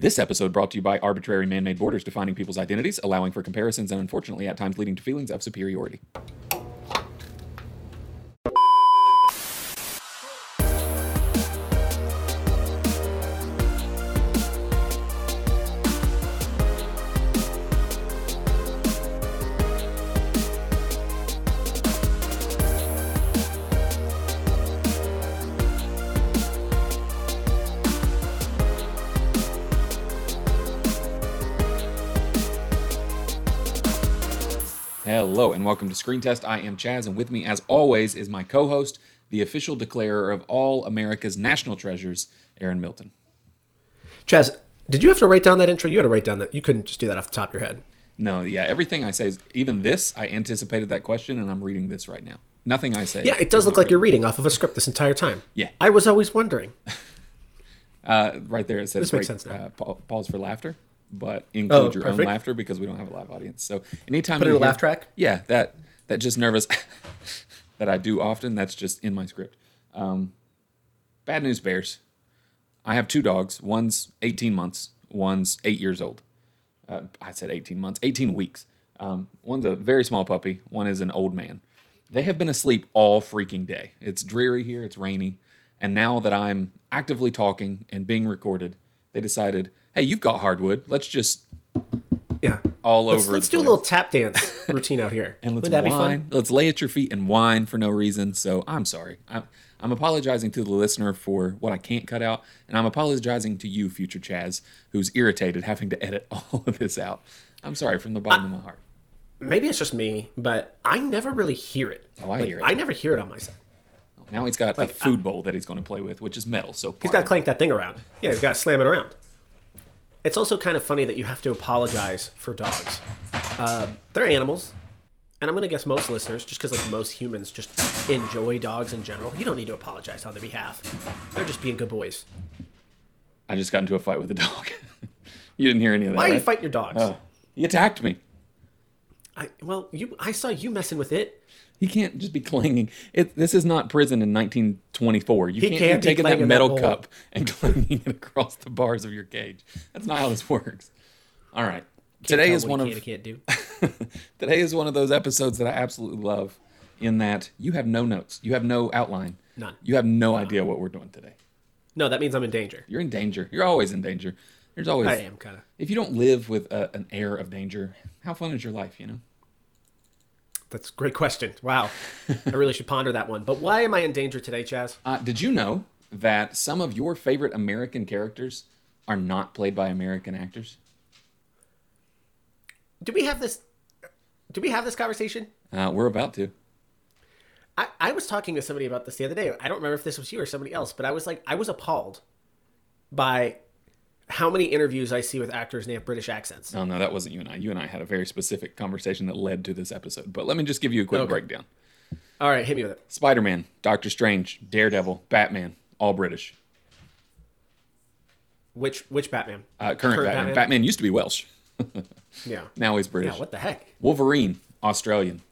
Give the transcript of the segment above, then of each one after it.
This episode brought to you by arbitrary man made borders defining people's identities, allowing for comparisons, and unfortunately at times leading to feelings of superiority. Welcome to Screen Test. I am Chaz, and with me, as always, is my co host, the official declarer of all America's national treasures, Aaron Milton. Chaz, did you have to write down that intro? You had to write down that. You couldn't just do that off the top of your head. No, yeah, everything I say is even this, I anticipated that question, and I'm reading this right now. Nothing I say. Yeah, it does look like you're reading off of a script this entire time. Yeah. I was always wondering. Uh, right there, it says This makes break- sense now. Uh, pause for laughter, but include Oh, your own laughter because we don't have a live audience. So anytime Put you in a hear- laugh track? Yeah, that that just nervous that I do often. That's just in my script. Um, bad news bears. I have two dogs. One's 18 months. One's eight years old. Uh, I said 18 months, 18 weeks. Um, one's a very small puppy. One is an old man. They have been asleep all freaking day. It's dreary here. It's rainy. And now that I'm actively talking and being recorded, they decided, hey, you've got hardwood. Let's just Yeah. all Let's, over. let's do a little tap dance routine out here. and let's Would that be fun? Let's lay at your feet and whine for no reason. So I'm sorry. I'm, I'm apologizing to the listener for what I can't cut out, and I'm apologizing to you, future Chaz, who's irritated having to edit all of this out. I'm sorry from the bottom of my heart. Maybe it's just me, but I never really hear it. Oh, I Like, hear it. I never hear it on my side. Now he's got a food bowl that he's going to play with, which is metal. So He's got to clank that thing around. Yeah, he's got to slam it around. It's also kind of funny that you have to apologize for dogs. Uh, they're animals, and I'm going to guess most listeners, just because like most humans just enjoy dogs in general, you don't need to apologize on their behalf. They're just being good boys. I just got into a fight with a dog. you didn't hear any of that. Why are you right? fighting your dogs? Oh, he attacked me. I, well, you I saw you messing with it. He can't just be clanging. It, this is not prison in 1924. You He can't, can't be taking that metal cup and clanging it across the bars of your cage. That's not how this works. All right. Today is one of can't do. today is one of those episodes that I absolutely love. In that you have no notes, you have no outline, None. You have no idea what we're doing today. No, that means I'm in danger. You're in danger. You're always in danger. There's always. I am kind of. If you don't live with a, an air of danger, how fun is your life? You know. That's a great question. Wow, I really should ponder that one. But why am I in danger today, Chaz? Uh, did you know that some of your favorite American characters are not played by American actors? Do we have this? Do we have this conversation? Uh, we're about to. I, I was talking to somebody about this the other day. I don't remember if this was you or somebody else, but I was like, I was appalled by how many interviews I see with actors and they have British accents. Oh no, that wasn't you and I. You and I had a very specific conversation that led to this episode. But let me just give you a quick Okay. breakdown. All right, hit me with it. Spider-Man, Doctor Strange, Daredevil, Batman, all British. Which which Batman? Uh, current, Batman. Batman. used to be Welsh. Yeah. Now he's British. Yeah. What the heck? Wolverine, Australian.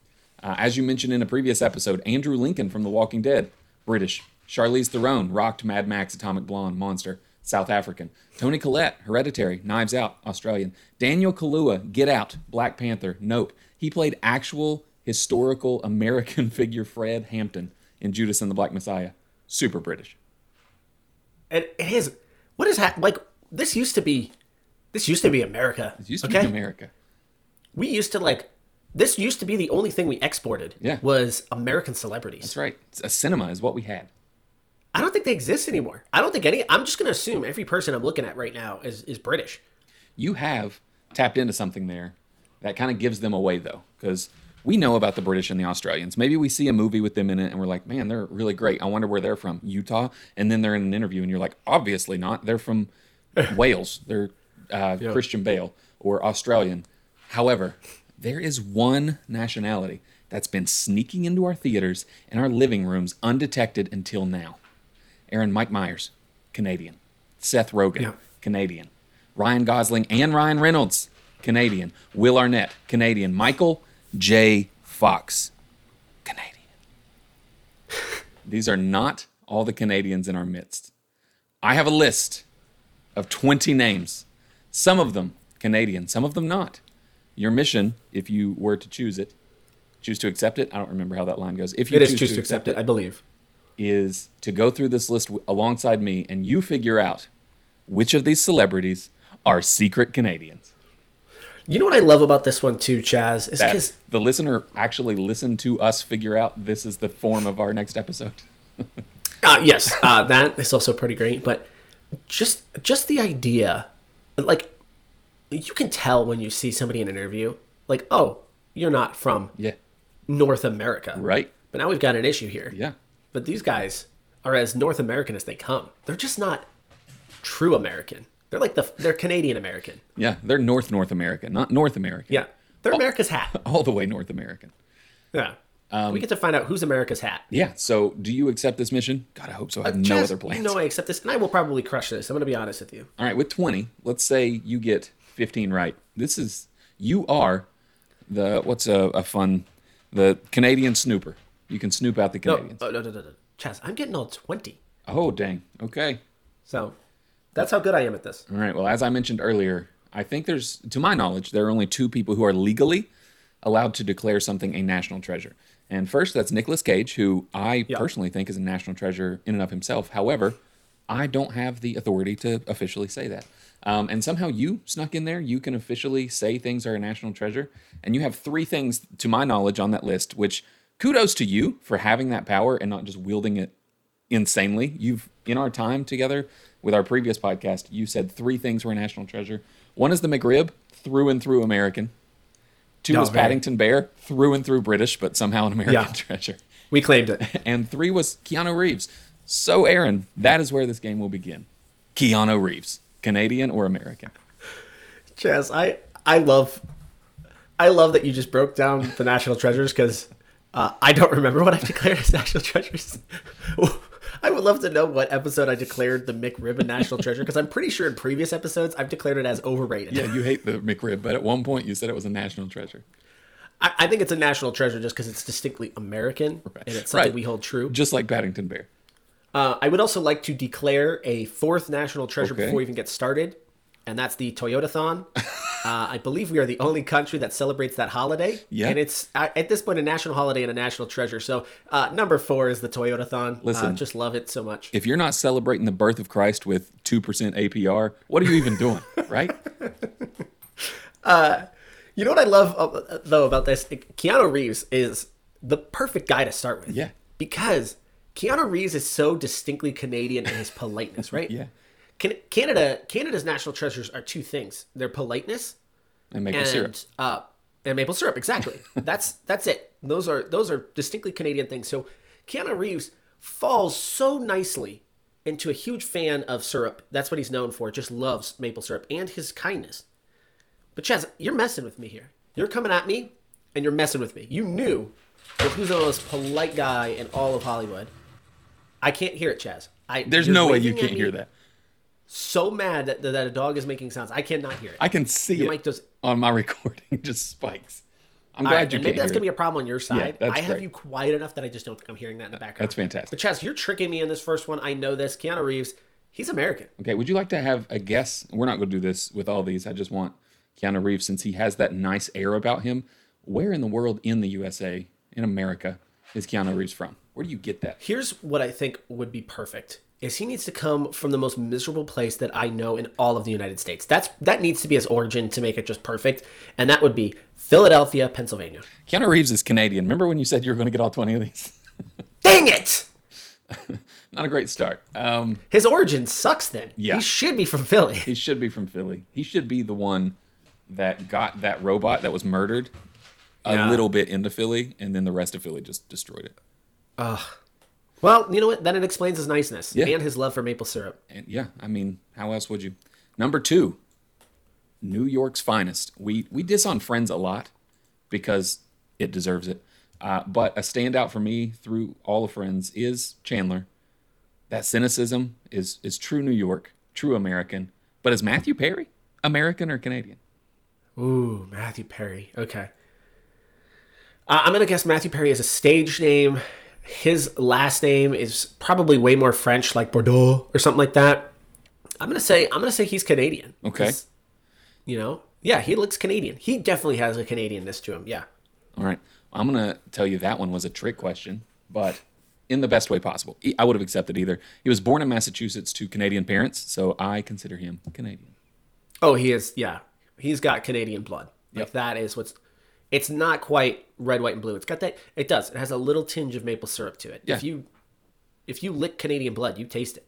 Uh, as you mentioned in a previous episode, Andrew Lincoln from The Walking Dead, British. Charlize Theron, rocked Mad Max, Atomic Blonde, Monster, South African. Toni Collette, Hereditary, Knives Out, Australian. Daniel Kaluuya, Get Out, Black Panther, Nope. He played actual historical American figure Fred Hampton in Judas and the Black Messiah. Super British. And it is. What is ha- like? This used to be. This used to be America. It used to okay? be America. We used to like. This used to be the only thing we exported. Yeah. Was American celebrities. That's right. A cinema is what we had. I don't think they exist anymore. I don't think any. I'm just gonna assume every person I'm looking at right now is is British. you have tapped into something there that kind of gives them away though because we know about the british and the australians. Maybe we see a movie with them in it and we're like man they're really great. I wonder where they're from. Utah and then they're in an interview and you're like obviously not. They're from wales. They're uh, christian bale or australian. However there is one nationality that's been sneaking into our theaters and our living rooms undetected until now aaron mike myers canadian seth rogen Yeah. Canadian. Ryan Gosling and Ryan Reynolds, Canadian. Will Arnett, Canadian. Michael J. Fox, Canadian. These are not all the Canadians in our midst. I have a list of 20 names Some of them Canadian, some of them not. Your mission, if you were to choose it, choose to accept it. I don't remember how that line goes. If you It is choose to accept it, I believe. Is to go through this list alongside me and you figure out which of these celebrities are secret Canadians. You know what I love about this one too, Chaz, is because the listener actually listened to us figure out this is the form of our next episode. Uh, yes, uh, that is also pretty great. But just just the idea, like you can tell when you see somebody in an interview, like, oh, you're not from Yeah. North America, Right? But now we've got an issue here. Yeah. But these guys are as North American as they come. They're just not true American. They're like the they're Canadian American. Yeah. They're North North American, not North American. Yeah, they're America's hat. All the way North American. Yeah. Um, we get to find out who's America's hat. Yeah. So do you accept this mission? God, I hope so. I have no other plans. Know I accept this, and I will probably crush this. I'm going to be honest with you. All right, with 20, let's say you get 15 right. This is, you are the, what's a, a fun, the Canadian snooper. You can snoop out the No, Canadians. oh, no, no, no, no. Chaz, I'm getting all 20. Oh, dang. Okay. So that's how good I am at this. All right. Well, as I mentioned earlier, I think there's, to my knowledge, there are only two people who are legally allowed to declare something a national treasure. And first, that's Nicolas Cage, who I Yeah. personally think is a national treasure in and of himself. However, I don't have the authority to officially say that. Um, and somehow you snuck in there. You can officially say things are a national treasure. And you have three things, to my knowledge, on that list, which kudos to you for having that power and not just wielding it insanely. You've, in our time together with our previous podcast, you said three things were a national treasure. One is the McRib, through and through American. Two Oh, was very. Paddington Bear, through and through British, but somehow an American Yeah. treasure. We claimed it. And three was Keanu Reeves. So, Aaron, that is where this game will begin. Keanu Reeves, Canadian or American? Chaz, I, I love I love that you just broke down the national treasures because uh, I don't remember what I've declared as national treasures. I would love to know what episode I declared the McRib a national treasure because I'm pretty sure in previous episodes I've declared it as overrated. Yeah, you hate the McRib, but at one point you said it was a national treasure. I, I think it's a national treasure just because it's distinctly American and it's something Right. we hold true. Just like Paddington Bear. Uh, I would also like to declare a fourth national treasure Okay. before we even get started, and that's the Toyotathon. uh, I believe we are the only country that celebrates that holiday. Yeah. And it's uh, at this point a national holiday and a national treasure. So uh, number four is the Toyotathon. uh, Listen. just love it so much. If you're not celebrating the birth of Christ with 2% APR, what are you even doing, right? You know what I love uh, though about this? Keanu Reeves is the perfect guy to start with. Yeah. Because Keanu Reeves is so distinctly Canadian in his politeness, right? Yeah. Can, Canada Canada's national treasures are two things: their politeness And maple and syrup. uh, and maple syrup. Exactly. that's that's it. Those are those are distinctly Canadian things. So Keanu Reeves falls so nicely into a huge fan of syrup. That's what he's known for. Just loves maple syrup and his kindness. But Chaz, you're messing with me here. You're coming at me, and you're messing with me. You knew that who's the most polite guy in all of Hollywood. I can't hear it, Chaz. I, There's no way you can't hear that. So mad that, that a dog is making sounds. I cannot hear it. I can see Your it mic does- on my recording. Just spikes. I'm glad right, you can't maybe that's hear gonna be a problem on your side. that's I have great. you quiet enough that I just don't think I'm hearing that in the background. That's fantastic. But Chaz, you're tricking me in this first one. I know this. Keanu Reeves, he's American. Okay, would you like to have a guess? We're not going to do this with all these. I just want Keanu Reeves, since he has that nice air about him. Where in the world, in the USA, in America, is Keanu Reeves from? Where do you get that? Here's what I think would be perfect. Is he needs to come from the most miserable place that I know in all of the United States. That's that needs to be his origin to make it just perfect, and that would be Philadelphia, Pennsylvania. Keanu Reeves is Canadian. Remember when you said you were going to get all 20 of these? Dang it! Not a great start. Um, His origin sucks. Then Yeah. he should be from Philly. he should be from Philly. He should be the one that got that robot that was murdered a Yeah. little bit into Philly, and then the rest of Philly just destroyed it. Well, you know what? Then it explains his niceness Yeah. and his love for maple syrup. And yeah, I mean, how else would you? Number two, New York's finest. We we diss on Friends a lot because it deserves it. Uh, but a standout for me through all of Friends is Chandler. That cynicism is is true New York, true American. But is Matthew Perry American or Canadian? Ooh, Matthew Perry. Okay. Uh, I'm gonna guess Matthew Perry is a stage name. His last name is probably way more French, like Bordeaux or something like that. I'm gonna say I'm gonna say he's Canadian. Okay. You know? Yeah, he looks Canadian. He definitely has a Canadianness to him. Yeah. All right. I'm going to tell you that one was a trick question, but in the best way possible. I would have accepted either. He was born in Massachusetts to Canadian parents, so I consider him Canadian. Oh, he is. Yeah, he's got Canadian blood. Like Yep. that is what's. It's not quite red, white, and blue. It's got that. It does. It has a little tinge of maple syrup to it. Yeah. If you, if you lick Canadian blood, you taste it.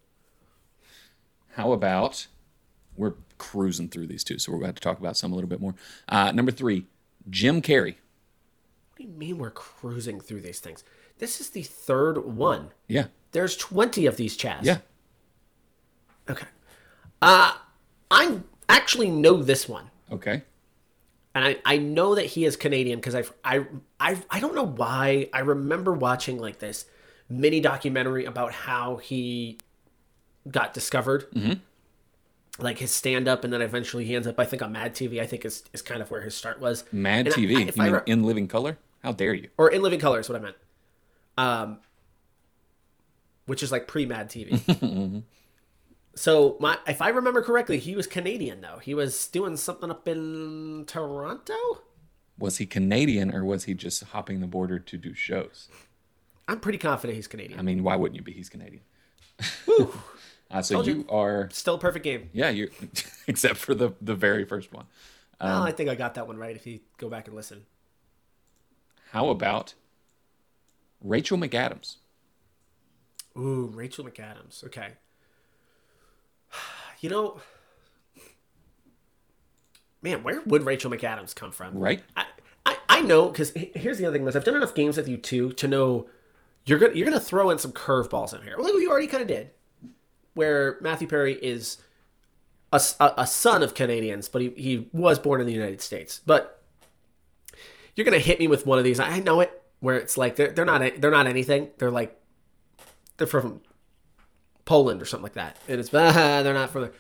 How about we're cruising through these two, so we're about to talk about some a little bit more. Uh, number three, Jim Carrey. What do you mean we're cruising through these things? This is the third one. Yeah. There's 20 of these Chaz. Yeah. Okay. Uh, I actually know this one. Okay. And I, I know that he is Canadian because I, I I I don't know why I remember watching like this mini documentary about how he got discovered, mm-hmm. like his stand up, and then eventually he ends up I think on Mad TV. I think is is kind of where his start was. Mad And TV. I- you if I mean in living color? How dare you? or in Living Color is what I meant. Um, which is like pre Mad TV. so my, if I remember correctly, he was Canadian though. He was doing something up in Toronto. Was he Canadian or was he just hopping the border to do shows? I'm pretty confident he's Canadian. I mean, why wouldn't you be? He's Canadian. uh, so Told you. you are, Still a perfect game. yeah, you, except for the the very first one. well, I think I got that one right if you go back and listen. How about Rachel McAdams? Ooh, Rachel McAdams. Okay. You know, man, where would Rachel McAdams come from? Right? I, I, I know because here's the other thing: is I've done enough games with you too to know you're gonna you're gonna throw in some curveballs in here. Well, you already kind of did, where Matthew Perry is a a son of Canadians, but he, he was born in the United States. But you're gonna hit me with one of these. I know it. Where it's like they're they're not they're not anything. They're like they're from Poland or something like that. And it's ah, they're not from there.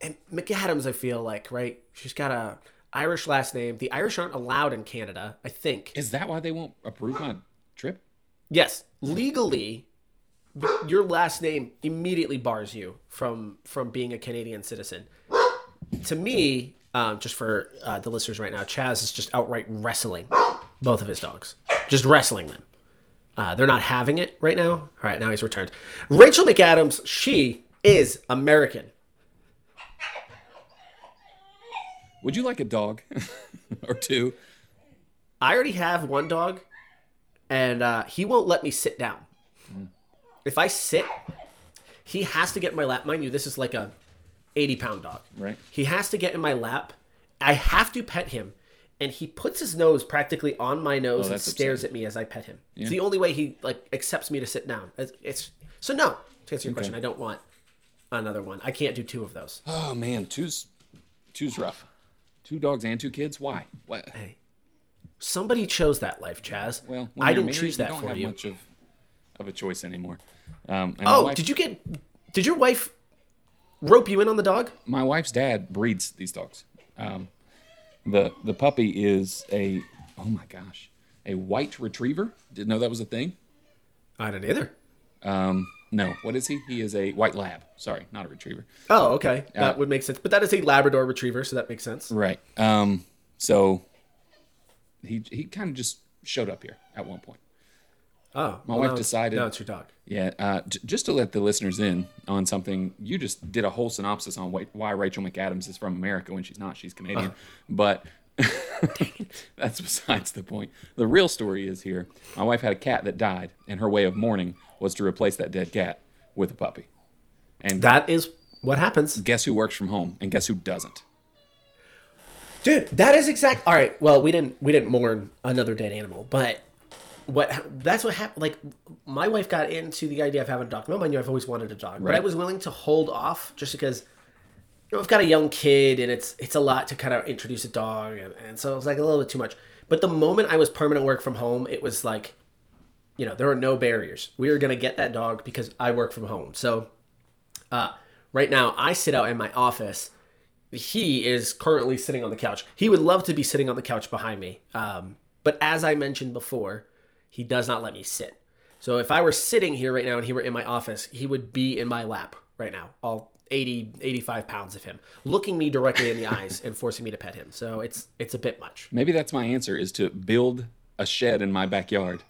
And McAdams, I feel like right. She's got a Irish last name. The Irish aren't allowed in Canada, I think. Is that why they won't approve my trip? Yes, legally, your last name immediately bars you from from being a Canadian citizen. To me, um, just for uh, the listeners right now, Chaz is just outright wrestling both of his dogs, just wrestling them. Uh, they're not having it right now. All right, now he's returned. Rachel McAdams, she is American. Would you like a dog or two? I already have one dog, and uh, he won't let me sit down. If I sit, he has to get in my lap. Mind you, this is like a 80 pound dog. Right. He has to get in my lap. I have to pet him, and he puts his nose practically on my nose and Oh, that's stares at me as I pet him. It's the only way he like accepts me to sit down. It's, it's so no. To answer your question, I don't want another one. I can't do two of those. Oh man, two's two's rough. Two dogs and two kids. Why? What? Hey, somebody chose that life, Chaz. Well, I didn't married, choose that you don't for have you. much of of a choice anymore. Um, Oh, wife- did you get? Did your wife rope you in on the dog? my wife's dad breeds these dogs. Um, the the puppy is a oh my gosh, a white retriever. Didn't know that was a thing. I didn't either. Um, no, what is he? He is a white lab. Sorry, not a retriever. Oh, okay, that Uh, would make sense. But that is a Labrador Retriever, so that makes sense. Right. Um, so he he kind of just showed up here at one point. Oh, My well, wife now decided- Now it's your dog. Yeah, uh, j- just to let the listeners in on something, you just did a whole synopsis on why, why Rachel McAdams is from America when she's not. She's Canadian. But that's besides the point. The real story is here my wife had a cat that died, and her way of mourning was to replace that dead cat with a puppy. And That is what happens, guess who works from home, and guess who doesn't? dude. That is exact. All right. Well, we didn't we didn't mourn another dead animal, but what that's what happened. Like my wife got into the idea of having a dog. No, mind you, I've always wanted a dog, but I was willing to hold off just because. You know, I've got a young kid, and it's it's a lot to kind of introduce a dog, and, and so it was like a little bit too much. But the moment I was permanent work from home, it was like, you know, there are no barriers. We are gonna get that dog because I work from home. So, uh, right now I sit out in my office. He is currently sitting on the couch. He would love to be sitting on the couch behind me, um, but as I mentioned before, he does not let me sit. So if I were sitting here right now and he were in my office, he would be in my lap right now, all 80, 85 pounds of him, looking me directly in the eyes and forcing me to pet him. So it's it's a bit much. Maybe that's my answer is to build a shed in my backyard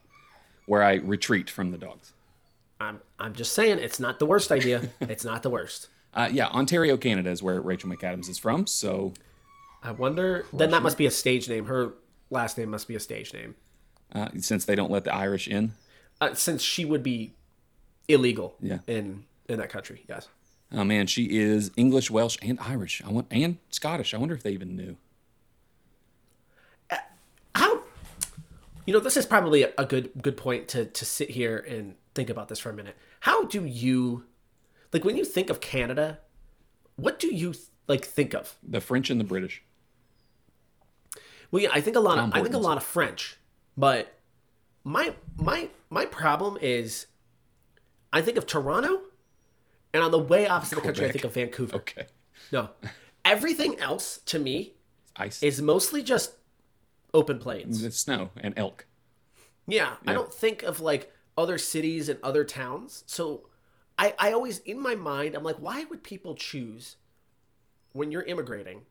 where I retreat from the dogs. I'm I'm just saying it's not the worst idea. it's not the worst. Uh, yeah, Ontario, Canada is where Rachel McAdams is from. So I wonder. Then that must be a stage name. Her last name must be a stage name, uh, since they don't let the Irish in, uh, since she would be illegal. Yeah. In in that country, yes. oh man, she is English, Welsh, and Irish. I want and Scottish. I wonder if they even knew. How? You know, this is probably a, a good good point to to sit here and think about this for a minute. How do you, like, when you think of Canada, what do you like think of? The French and the British. Well, yeah, I think a lot of I think a lot of French, but my my my problem is, I think of Toronto, and on the way opposite the country, I think of Vancouver. Okay, No, everything else to me ice, is mostly just open plains. the snow, and elk. Yeah, I don't think of like other cities and other towns. So I, I always, in my mind, I'm like, why would people choose when you're immigrating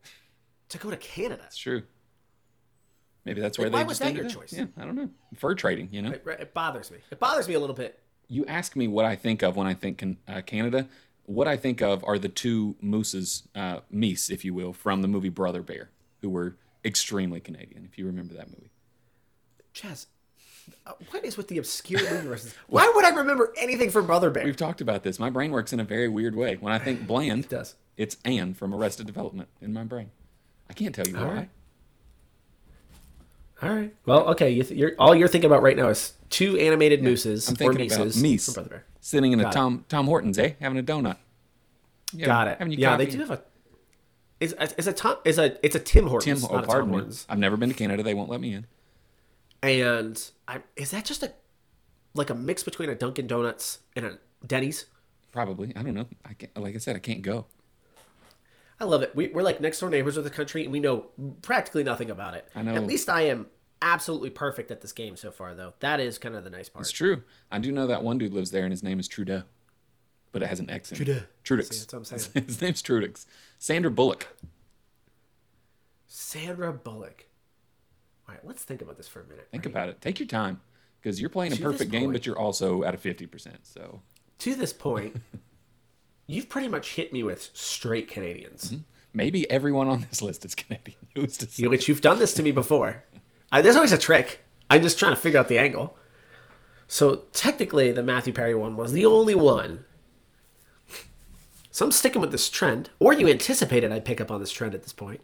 to go to Canada? It's true. Maybe that's where Like, they why was that your choice? Yeah, I don't know. Fur trading, you know. It, it bothers me. It bothers me a little bit. You ask me what I think of when I think can, uh, Canada. What I think of are the two mooses, uh, meese, if you will, from the movie Brother Bear, who were extremely Canadian. If you remember that movie. Chaz, uh, what is with the obscure movie references? Why would I remember anything from Brother Bear? We've talked about this. My brain works in a very weird way. When I think bland, It does. it's Anne from Arrested Development in my brain. I can't tell you why. right. All right. Well, okay. You th- you're, all you're thinking about right now is two animated mooses I'm or thinking about Mises Meese from Brother Bear. sitting in a Got it. Tom Tom Hortons, eh, having a donut. Yeah, Got it. Having your Yeah, they do have a. Is is a Tom? Is a it's a Tim Tim, Hortons, oh, not a Tom pardon me. Hortons. I've never been to Canada. They won't let me in. And I is that just a like a mix between a Dunkin' Donuts and a Denny's? Probably. I don't know. I can't, like I said, I can't go. I love it. We, we're like next door neighbors of the country, and we know practically nothing about it. I know. At least I am absolutely perfect at this game so far, though. That is kind of the nice part. It's true. I do know that one dude lives there, and his name is Trudeau, but it has an X in Trudeau. it. Trudix. See, that's what I'm saying. his name's Trudix. Sandra Bullock. Sandra Bullock. All right, let's think about this for a minute. Think right? about it. Take your time, because you're playing a To this perfect game, point- but you're also at a fifty percent. So To this point, you've pretty much hit me with straight Canadians. Mm-hmm. maybe everyone on this list is Canadian. Who's to say? You- which you've done this to me before. I, there's always a trick. I'm just trying to figure out the angle. So technically, the Matthew Perry one was the only one. So I'm sticking with this trend, or you anticipated I'd pick up on this trend at this point.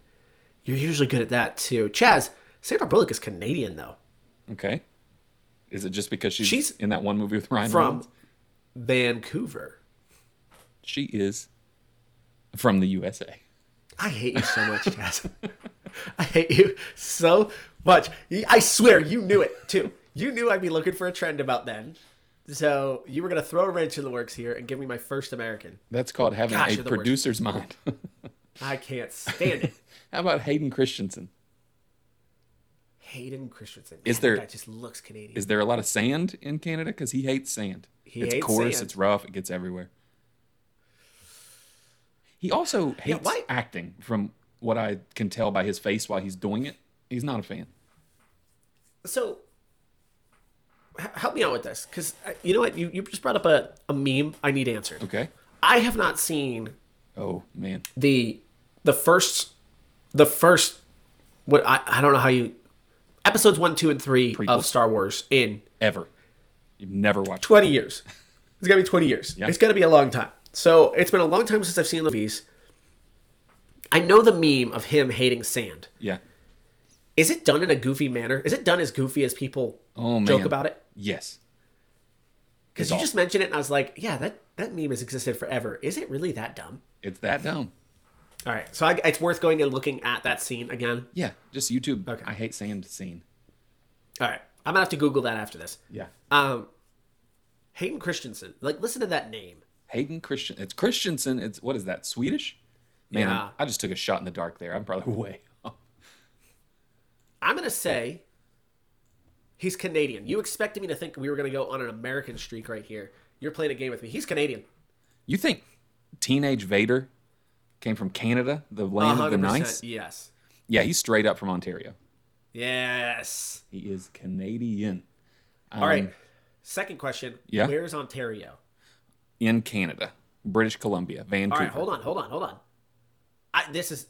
You're usually good at that too. Chaz, Sandra Bullock is Canadian though, Okay. Is it just because she's, She's in that one movie with Ryan from Reynolds? Vancouver. She is from the USA. I hate you so much, Chaz. I hate you so much. I swear you knew it too. You knew I'd be looking for a trend about then. So you were gonna throw a wrench in the works here and give me my first American. That's called having Gosh, a you're worst. producer's mind. I can't stand it. How about Hayden Christensen? Hayden Christensen. Is Man, there- That just looks Canadian. Is there a lot of sand in Canada? Because he hates sand. He it's hates coarse, sand. it's rough, it gets everywhere. He also hates why- acting, from what I can tell by his face while he's doing it. He's not a fan. so h- help me out with this, because uh, you know what? You, you just brought up a, a meme I need answered. Okay. I have not seen Oh man, the the first the first what I, I don't know how you episodes one, two, and three Prequels. of Star Wars in ever. You've never watched. twenty years. It's gonna be twenty years. Yeah. It's gonna be a long time. So it's been a long time since I've seen the movies. I know the meme of him hating sand. Yeah. Is it done in a goofy manner? Is it done as goofy as people Oh man. joke about it? Yes. Because you all- just mentioned it, and I was like, yeah, that that meme has existed forever. Is it really that dumb? It's that dumb. All right, so I, it's worth going and looking at that scene again. Yeah. Just YouTube. Okay. I hate sand scene. All right, I'm gonna have to Google that after this. Yeah. Um, Hayden Christensen. Like, listen to that name. Hayden Christian. It's Christensen. It's what is that? Swedish? Man, Yeah. I'm- just took a shot in the dark there. I'm probably way. off. I'm gonna say he's Canadian. You expected me to think we were gonna go on an American streak right here. You're playing a game with me. He's Canadian. You think? Teenage Vader came from Canada, the land of the 100%, nice. Yes. Yeah, he's straight up from Ontario. Yes. He is Canadian. All right. Second question. Um, yeah? Where's Ontario? In Canada, British Columbia, Vancouver. All right, hold on, hold on, hold on. I, this is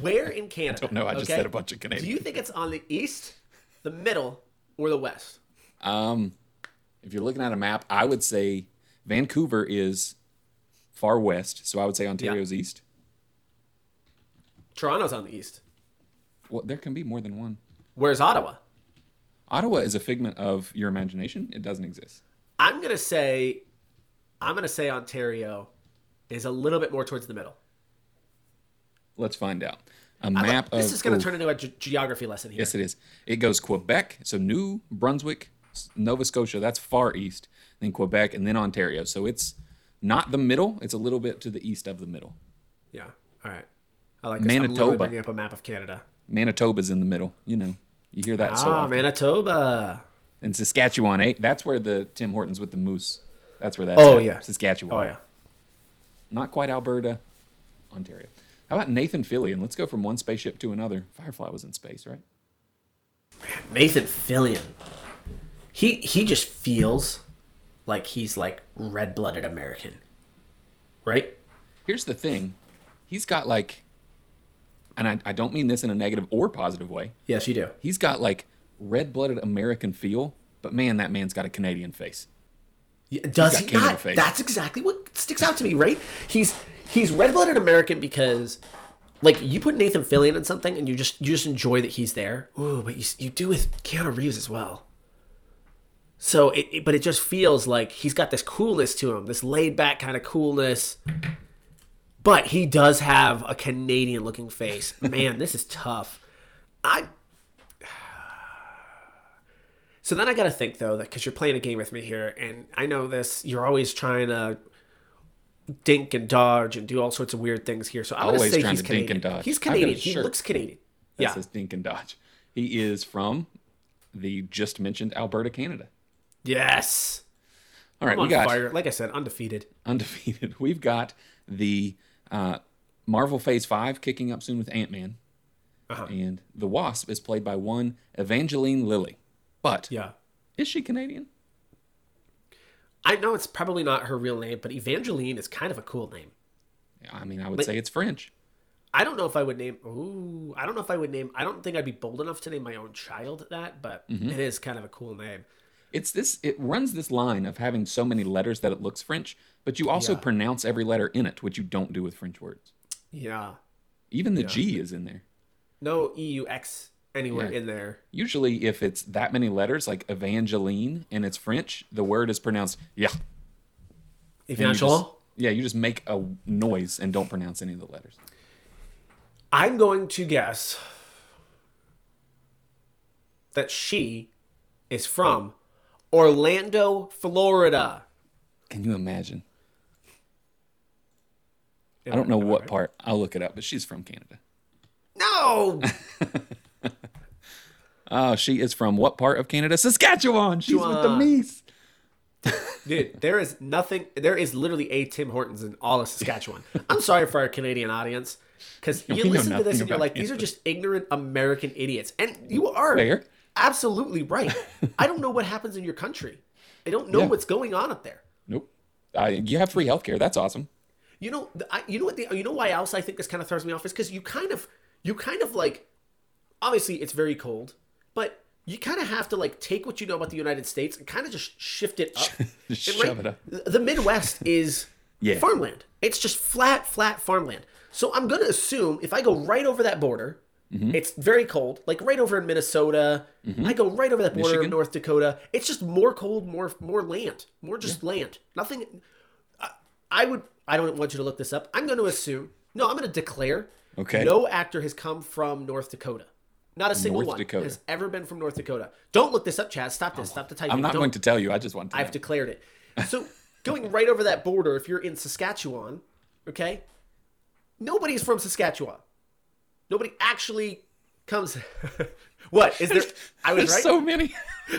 where in Canada? don't know, I just said a bunch of Do you think it's on the east, the middle, or the west? Um, if you're looking at a map, I would say Vancouver is far west, so I would say Ontario's east. Toronto's on the east. Well, there can be more than one. Where's Ottawa? Ottawa is a figment of your imagination. It doesn't exist. I'm gonna say, I'm gonna say Ontario is a little bit more towards the middle. Let's find out. A map This of is gonna turn into a ge- geography lesson here. Yes, it is. It goes Quebec, so New Brunswick, Nova Scotia. That's far east. Then Quebec, and then Ontario. So it's not the middle. It's a little bit to the east of the middle. Yeah. All right. I like this. I'm Manitoba. bringing up a map of Canada. Manitoba's in the middle. You know, you hear that so Ah, often. Manitoba. And Saskatchewan, eh? That's where the Tim Hortons with the moose. That's where that's. Oh, at. yeah. Saskatchewan. Oh yeah. Not quite Alberta, Ontario. How about Nathan Fillion? Let's go from one spaceship to another. Firefly was in space, right? Nathan Fillion. He he just feels like he's like red blooded American. Right? Here's the thing. He's got like, and I, I don't mean this in a negative or positive way. Yes, you do. He's got like red-blooded American feel, but man, that man's got a Canadian face. Yeah, Does he not? That's exactly what sticks out to me, right? He's he's red blooded American because like you put Nathan Fillion in something and you just you just enjoy that he's there. Ooh, but you you do with Keanu Reeves as well. So it, it but it just feels like he's got this coolness to him, this laid back kind of coolness. But he does have a Canadian looking face. Man, this is tough. I So then I got to think though that because you're playing a game with me here, and I know this, you're always trying to dink and dodge and do all sorts of weird things here. So I'm Always say trying he's to dink Canadian. and dodge. He's I've got a Canadian. He looks Canadian. That Yeah. says Dink and Dodge. He is from the just mentioned Alberta, Canada. Yes. All right, we got fire. Like I said, undefeated. undefeated. We've got the uh, Marvel Phase Five kicking up soon with Ant Man, Uh-huh. and the Wasp is played by one Evangeline Lilly. But Yeah. is she Canadian? I know it's probably not her real name, but Evangeline is kind of a cool name. I mean, I would But- say it's French. I don't know if I would name. Ooh, I don't know if I would name. I don't think I'd be bold enough to name my own child that, but Mm-hmm. it is kind of a cool name. It's this. It runs this line of having so many letters that it looks French, but you also Yeah. pronounce every letter in it, which you don't do with French words. Yeah. Even the G is in there. No E U X anywhere Yeah. in there. Usually, if it's that many letters, like Evangeline, and it's French, the word is pronounced yeah. Evangeline. yeah, you just make a noise and don't pronounce any of the letters. I'm going to guess that she is from Orlando, Florida. Can you imagine? I don't know what part. I'll look it up, but she's from Canada. No, Oh, she is from what part of Canada? Saskatchewan. She's with the. Meese. dude, there is nothing. There is literally a Tim Hortons in all of Saskatchewan. I'm sorry for our Canadian audience because you We listen to this and you're like, these are just ignorant American idiots, and you are Fair. absolutely right. I don't know what happens in your country. I don't know Yeah. what's going on up there. Nope. You have free healthcare. That's awesome. You know, I, you know what? The, you know why else I think this kind of throws me off is because you kind of, you kind of like, obviously it's very cold, but you kind of have to like take what you know about the United States and kind of just shift it up. Just shove it up. The Midwest is Yeah. farmland. It's just flat, flat farmland. So I'm gonna assume if I go right over that border, Mm-hmm. it's very cold. Like right over in Minnesota, I go right over that border Michigan? of North Dakota. It's just more cold, more more land, more just land. Nothing. I, I would. I don't want you to look this up. I'm going to assume. No, I'm going to declare. Okay. No actor has come from North Dakota. Not a single North one Dakota. has ever been from North Dakota. Don't look this up, Chad. Stop this. Oh. Stop the typing. I'm not Don't- going to tell you. I just want to. I've know. declared it. So going right over that border, if you're in Saskatchewan, okay, nobody's from Saskatchewan. Nobody actually comes. what is there? I was There's right. so many.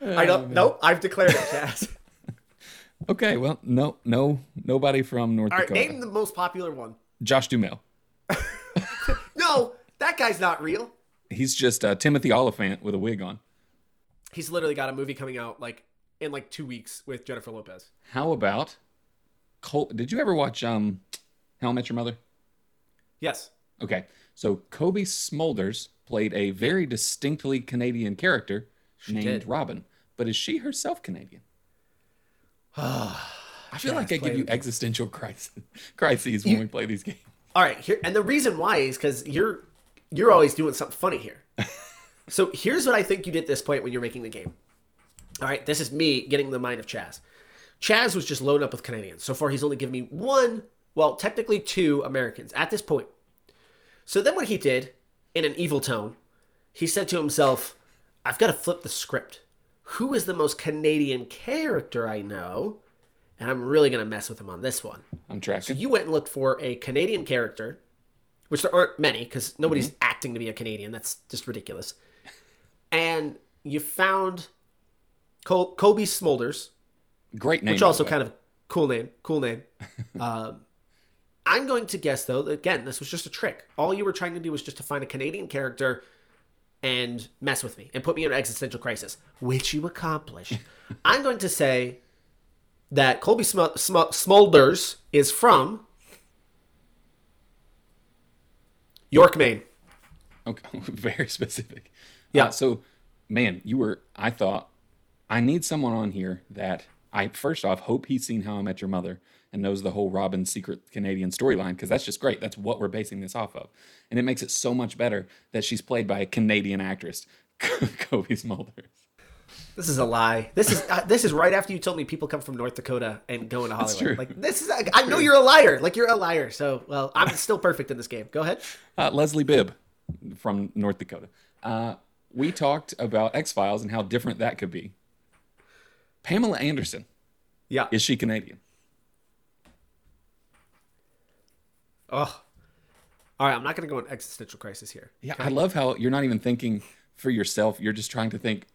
I don't. Oh, nope. I've declared it, Chaz. Okay, well, no, no, nobody from North All right. Dakota. Name the most popular one. Josh Duhamel. No, that guy's not real. He's just uh, Timothy Olyphant with a wig on. He's literally got a movie coming out like in like two weeks with Jennifer Lopez. How about Col- Did you ever watch um, How I Met Your Mother? Yes. Okay, so Cobie Smulders played a very distinctly Canadian character she named did. Robin, but is she herself Canadian? I feel like I give you existential crisis, crises when we play these games. All right. Here and the reason why is because you're you're always doing something funny here. so here's what I think you did at this point when you're making the game. All right. This is me getting the mind of Chaz. Chaz was just loaded up with Canadians. So far, he's only given me one, well, technically two Americans at this point. So then, what he did, in an evil tone, he said to himself, I've got to flip the script. Who is the most Canadian character I know? And I'm really going to mess with him on this one. I'm tracking. So you went and looked for a Canadian character, which there aren't many because nobody's acting to be a Canadian. That's just ridiculous. And you found Col- Cobie Smulders. Great name. which also kind of cool name, cool name. um, I'm going to guess though that again this was just a trick. All you were trying to do was just to find a Canadian character and mess with me and put me in an existential crisis, which you accomplished. I'm going to say that Colby Sm- Sm- Smulders is from York, Maine. Okay, very specific. Yeah. Uh, so, man, you were. I thought I need someone on here that I first off hope he's seen How I Met Your Mother and knows the whole Robin secret Canadian storyline because that's just great. That's what we're basing this off of, and it makes it so much better that she's played by a Canadian actress, Cobie Smulders. This is a lie. This is uh, this is right after you told me people come from North Dakota and go into Hollywood. Like this is I know you're a liar. Like you're a liar. So well, I'm still perfect in this game. Go ahead. Uh, Leslie Bibb from North Dakota. Uh, we talked about X Files and how different that could be. Pamela Anderson Yeah. is she Canadian? Oh. All right, I'm not going to go in existential crisis here. Yeah, I love how you're not even thinking for yourself. You're just trying to think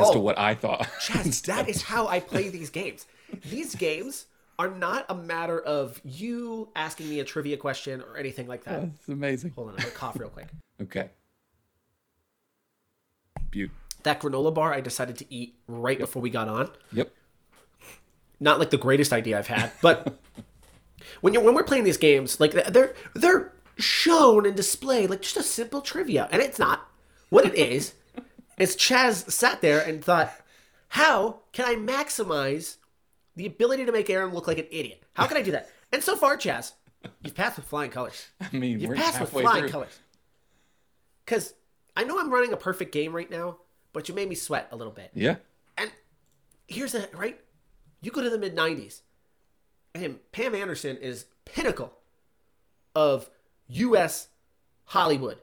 as to Oh. what I thought. Chaz, that is how I play these games. These games are not a matter of you asking me a trivia question or anything like that. It's amazing. Hold on, I'm to cough real quick. Okay. Butte. That granola bar I decided to eat right before we got on. Yep. not like the greatest idea I've had, but when you're when we're playing these games, like they're they're shown and displayed like just a simple trivia, and it's not. What it is, is Chaz sat there and thought, how can I maximize the ability to make Aaron look like an idiot? How can I do that? And so far, Chaz, you've passed with flying colors. I mean, You've passed with flying through. colors. Because I know I'm running a perfect game right now, but you made me sweat a little bit. Yeah. And here's the right. You go to the mid '90s, and Pam Anderson is pinnacle of U.S. Hollywood.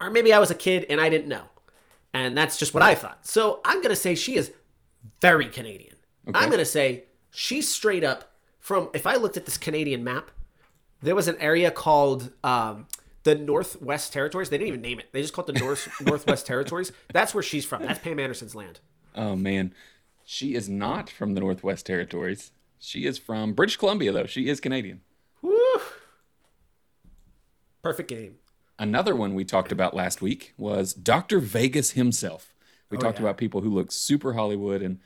Or maybe I was a kid and I didn't know, and that's just what I thought. So I'm gonna say she is very Canadian. I'm gonna say she's straight up from. If I looked at this Canadian map, there was an area called um, the Northwest Territories. They didn't even name it. They just called it the North Northwest Territories. That's where she's from. That's Pam Anderson's land. Oh man, she is not from the Northwest Territories. She is from British Columbia, though. She is Canadian. Woo! Perfect game. Another one we talked about last week was Dr. Vegas himself. We talked Oh, yeah. about people who look super Hollywood and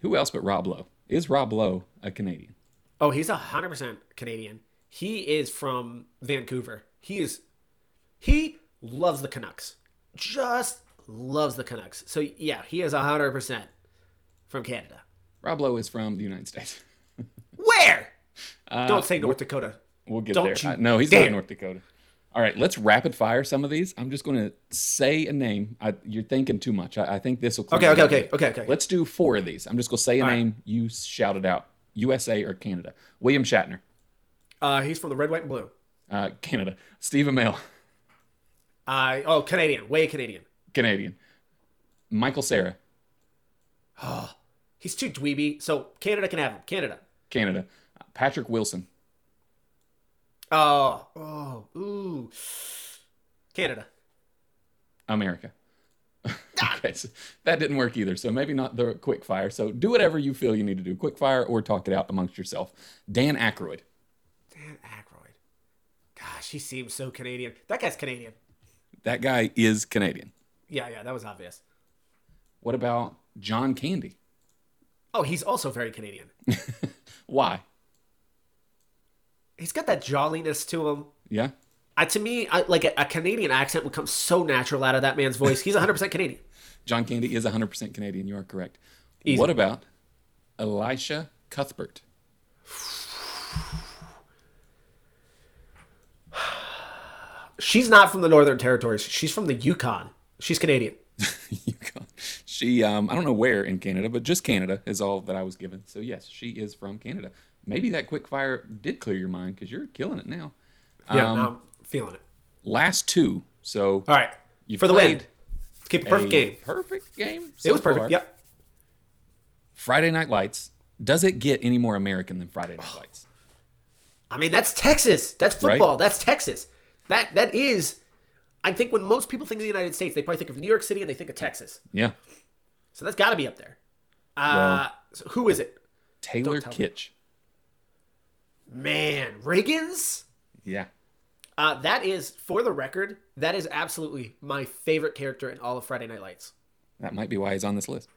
who else but Rob Lowe? Is Rob Lowe a Canadian? Oh, he's a hundred percent Canadian. He is from Vancouver. He is he loves the Canucks. Just loves the Canucks. So yeah, he is a hundred percent from Canada. Rob Lowe is from the United States. Where? Don't say North Dakota. We'll get Don't there. you Uh, no, he's not dare. in North Dakota. All right, let's rapid fire some of these. I'm just going to say a name. I, you're thinking too much. I, I think this will. Okay, okay, okay, okay, okay. Let's do four of these. I'm just going to say a right. name. You shout it out. USA or Canada. William Shatner, Uh, he's from the red, white, and blue. uh, Canada. Steve Amell, Uh, oh, Canadian, way Canadian. Canadian. Michael Cera, He's too dweeby, so Canada can have him. Canada. Canada. Patrick Wilson, Oh, oh, ooh. Canada. America. Okay, so that didn't work either. So maybe not the quick fire. So do whatever you feel you need to do, quick fire or talk it out amongst yourself. Dan Aykroyd. Dan Aykroyd. Gosh, he seems so Canadian. That guy's Canadian. That guy is Canadian. Yeah, yeah, that was obvious. What about John Candy? Oh, he's also very Canadian. Why? He's got that jolliness to him. Yeah. To me, I, like a, a Canadian accent would come so natural out of that man's voice. He's 100% Canadian. John Candy is 100% Canadian. You are correct. Easy. What about Elisha Cuthbert? She's not from the Northern Territories. She's from the Yukon. She's Canadian. Yukon. She, um, I don't know where in Canada, but just Canada is all that I was given. So yes, she is from Canada. Maybe that quick fire did clear your mind because you're killing it now. Yeah, Um, I'm feeling it. Last two. So All right. you For the win. keep a perfect a game. Perfect game. It was so far. perfect. Yep. Friday Night Lights. Does it get any more American than Friday Night Lights? I mean, that's Texas. That's Right. football. That's Texas. That that is. I think when most people think of the United States, they probably think of New York City and they think of Texas. Yeah. So that's got to be up there. Uh, so who is it? Taylor tell me. Man, Riggins. Yeah. Uh, that is, for the record, that is absolutely my favorite character in all of Friday Night Lights. That might be why he's on this list.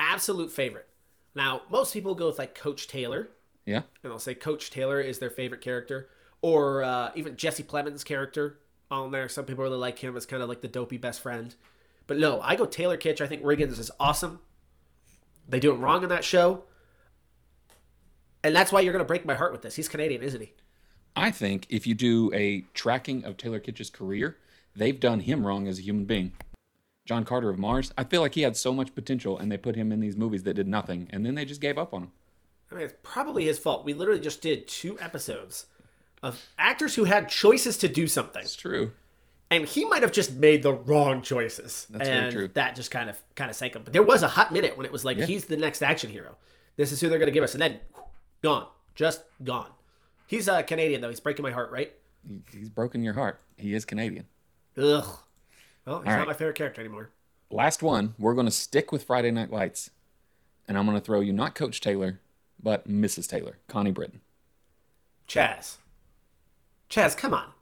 Absolute favorite. Now, most people go with like Coach Taylor, Yeah. and they'll say Coach Taylor is their favorite character, or uh, even Jesse Plemons' character on there. Some people really like him as kind of like the dopey best friend. But no, I go Taylor Kitsch. I think Riggins is awesome. They do it wrong in that show. And that's why you're going to break my heart with this. He's Canadian, isn't he? I think if you do a tracking of Taylor Kitsch's career, they've done him wrong as a human being. John Carter of Mars, I feel like he had so much potential and they put him in these movies that did nothing and then they just gave up on him. I mean, it's probably his fault. We literally just did two episodes of actors who had choices to do something, It's true. and he might have just made the wrong choices. That's very and true. That just kind of kind of sank him. But there was a hot minute when it was like Yeah. he's the next action hero. This is who they're going to give us, and then gone, just gone. He's uh, Canadian though. He's breaking my heart, right? He's broken your heart. He is Canadian. Ugh. Well, he's not right. my favorite character anymore. Last one, we're going to stick with Friday Night Lights. And I'm going to throw you not Coach Taylor, but Mrs. Taylor, Connie Britton. Chaz. Chaz, come on.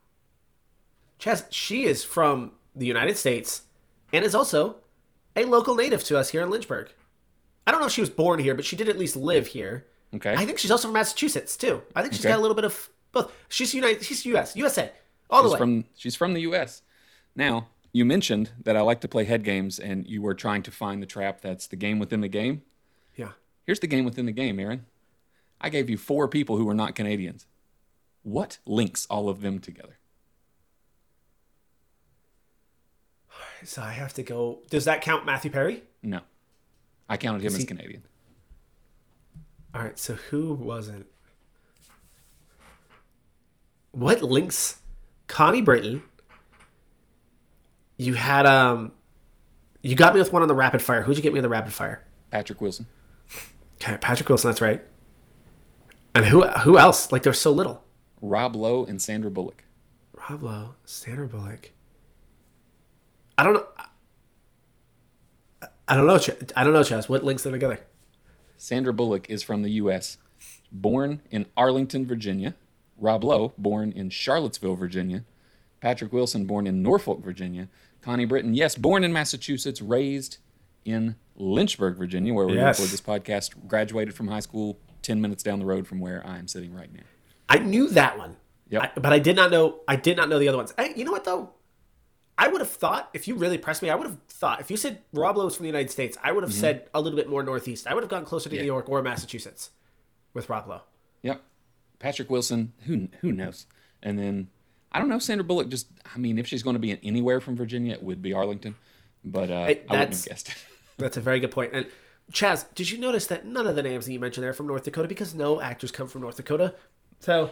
Chaz, she is from the United States and is also a local native to us here in Lynchburg. I don't know if she was born here, but she did at least live here. Okay. I think she's also from Massachusetts too. I think she's Okay. got a little bit of both. She's United. She's U.S. USA all the way. from she's from the U.S. Now you mentioned that I like to play head games, and you were trying to find the trap that's the game within the game. yeah. Here's the game within the game, Aaron. I gave you four people who were not Canadians. What links all of them together? So I have to go. Does that count Matthew Perry? No, I counted him as Canadian. All right. So who wasn't? What links? Connie Britton. You had um. You got me with one on the rapid fire. Who'd you get me on the rapid fire? Patrick Wilson. Okay, Patrick Wilson. That's right. And who who else? Like there's so little. Rob Lowe and Sandra Bullock. Rob Lowe, Sandra Bullock. I don't know. I don't know. I don't know, Chaz. What links them together? Sandra Bullock is from the U.S., born in Arlington, Virginia. Rob Lowe, born in Charlottesville, Virginia. Patrick Wilson, born in Norfolk, Virginia. Connie Britton, yes, born in Massachusetts, raised in Lynchburg, Virginia, where we Yes. record this podcast. Graduated from high school 10 minutes down the road from where I am sitting right now. I knew that one. Yep. I- but I did not know. I did not know the other ones. Hey, you know what though? I would have thought if you really pressed me, I would have thought if you said Rob Lowe was from the United States, I would have said a little bit more northeast. I would have gone closer to New York or Massachusetts with Rob Lowe. Yep. Patrick Wilson, who who knows? And then I don't know. Sandra Bullock just, I mean, if she's going to be in anywhere from Virginia, it would be Arlington. But uh, I wouldn't have guessed. It. That's a very good point. And Chaz, did you notice that none of the names that you mentioned there are from North Dakota because no actors come from North Dakota? So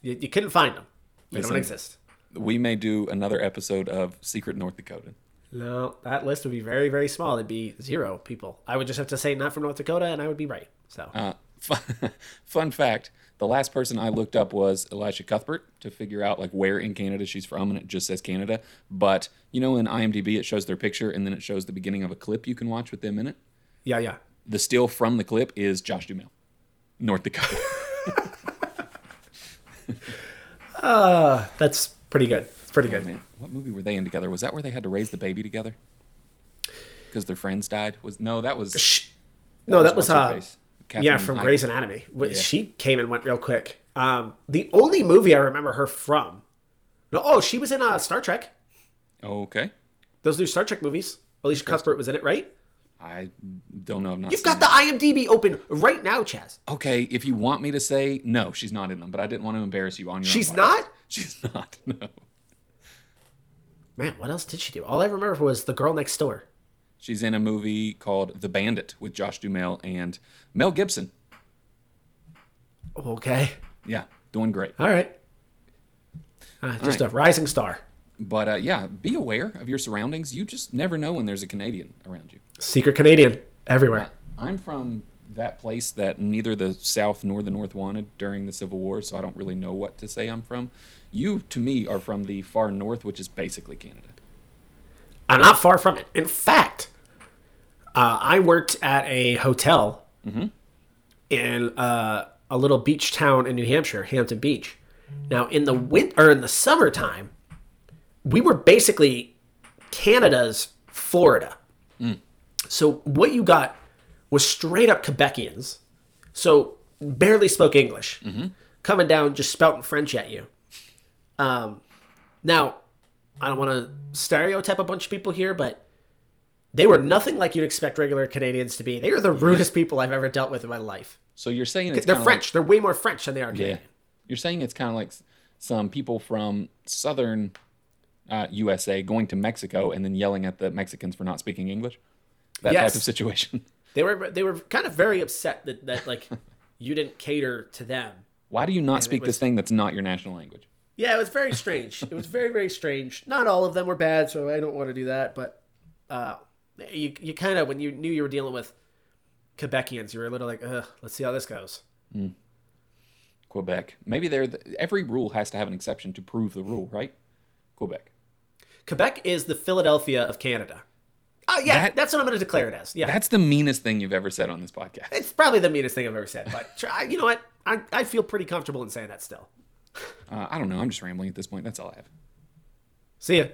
you, you couldn't find them. They Listen. don't exist. We may do another episode of Secret North Dakota. No, that list would be very, very small. It'd be zero people. I would just have to say not from North Dakota, and I would be right. So Uh, fun, fun fact: the last person I looked up was Elisha Cuthbert to figure out like where in Canada she's from, and it just says Canada. But you know, in IMDb, it shows their picture, and then it shows the beginning of a clip you can watch with them in it. Yeah, yeah. The still from the clip is Josh Duhamel, North Dakota. Ah, that's pretty good. It's pretty good. Man, what movie were they in together? Was that where they had to raise the baby together? Because their friends died. Was no, that was Shh. No, that was uh, yeah, from Heigl. Grey's Anatomy. Yeah. She came and went real quick. Um, the only movie I remember her from. No, oh, she was in uh, Star Trek. Okay, Those new Star Trek movies. Alicia Cuthbert was in it, right? I don't know. You've got the IMDb open right now, Chaz. Okay, if you want me to say no, she's not in them, but I didn't want to embarrass you on your. She's not? She's not. No, Man, what else did she do? All I remember was The Girl Next Door. she's in a movie called The Bandit with Josh Duhamel and Mel Gibson. Okay. Yeah, doing great. All right. Uh, just right. a rising star. But uh, yeah, be aware of your surroundings. You just never know when there's a Canadian around you. Secret Canadian everywhere. I'm from that place that neither the South nor the North wanted during the Civil War, so I don't really know what to say I'm from. You, to me, are from the far north, which is basically Canada. I'm not far from it. In fact, uh, I worked at a hotel in uh, a little beach town in New Hampshire, Hampton Beach. Now, in the winter or in the summertime, we were basically Canada's Florida. So what you got was straight up Quebecians, so barely spoke English, coming down just spouting French at you. Um, now, I don't want to stereotype a bunch of people here, but they were nothing like you'd expect regular Canadians to be. They are the rudest people I've ever dealt with in my life. So you're saying it's They're French. They're way more French than they are Canadian. yeah, you're saying it's kind of like some people from southern uh, USA going to Mexico and then yelling at the Mexicans for not speaking English. That Yes. type of situation. They were they were kind of very upset that, that like you didn't cater to them. Why do you not speak was- this thing that's not your national language? Yeah, it was very strange. it was very very strange. Not all of them were bad, so I don't want to do that. But uh, you you kind of when you knew you were dealing with Quebecians, you were a little like, Ugh, let's see how this goes. Quebec. Maybe they're the, every rule has to have an exception to prove the rule, right? Quebec. Quebec is the Philadelphia of Canada. Oh yeah, That- that's what I'm going to declare it as. Yeah, That's the meanest thing you've ever said on this podcast. it's probably the meanest thing I've ever said. But try, you know what? I, I feel pretty comfortable in saying that still. Uh, I don't know. I'm just rambling at this point. That's all I have. See ya.